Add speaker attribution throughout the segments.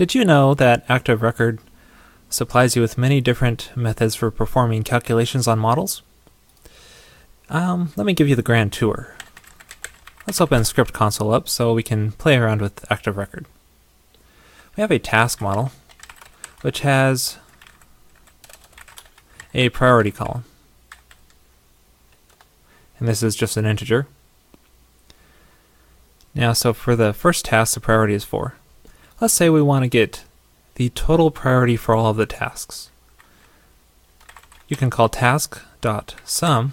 Speaker 1: Did you know that Active Record supplies you with many different methods for performing calculations on models? Um, let me give you the grand tour. Let's open Script Console up so we can play around with Active Record. We have a task model, which has a priority column. And this is just an integer. Now, so for the first task, the priority is 4. Let's say we want to get the total priority for all of the tasks. You can call task.sum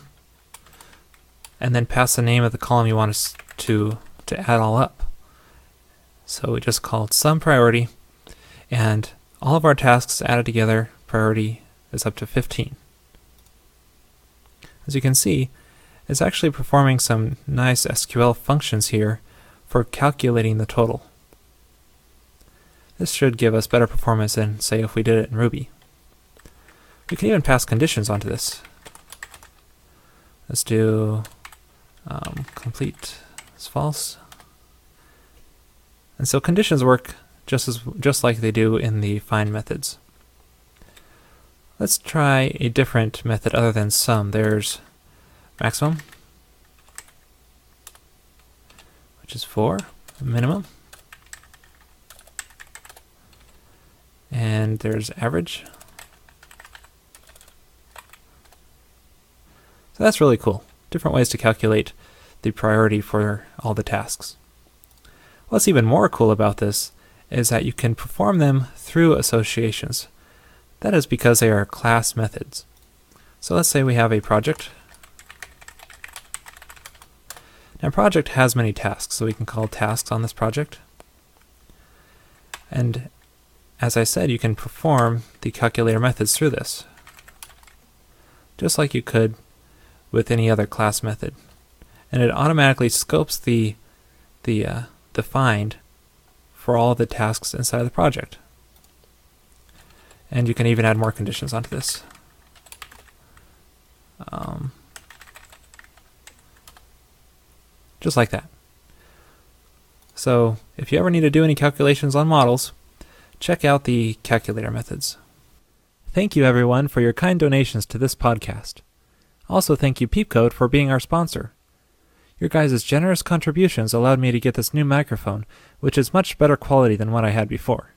Speaker 1: and then pass the name of the column you want us to, to add all up. So we just called sum priority, and all of our tasks added together, priority is up to 15. As you can see, it's actually performing some nice SQL functions here for calculating the total. This should give us better performance than, say, if we did it in Ruby. We can even pass conditions onto this. Let's do um, complete is false. And so conditions work just as just like they do in the find methods. Let's try a different method other than sum. There's maximum, which is 4, minimum. And there's average. So that's really cool. Different ways to calculate the priority for all the tasks. What's even more cool about this is that you can perform them through associations. That is because they are class methods. So let's say we have a project. Now project has many tasks, so we can call tasks on this project. And as I said, you can perform the calculator methods through this, just like you could with any other class method and it automatically scopes the the uh, the find for all the tasks inside of the project. And you can even add more conditions onto this. Um, just like that. So if you ever need to do any calculations on models, check out the calculator methods. Thank you everyone for your kind donations to this podcast. Also thank you PeepCode for being our sponsor. Your guys' generous contributions allowed me to get this new microphone, which is much better quality than what I had before.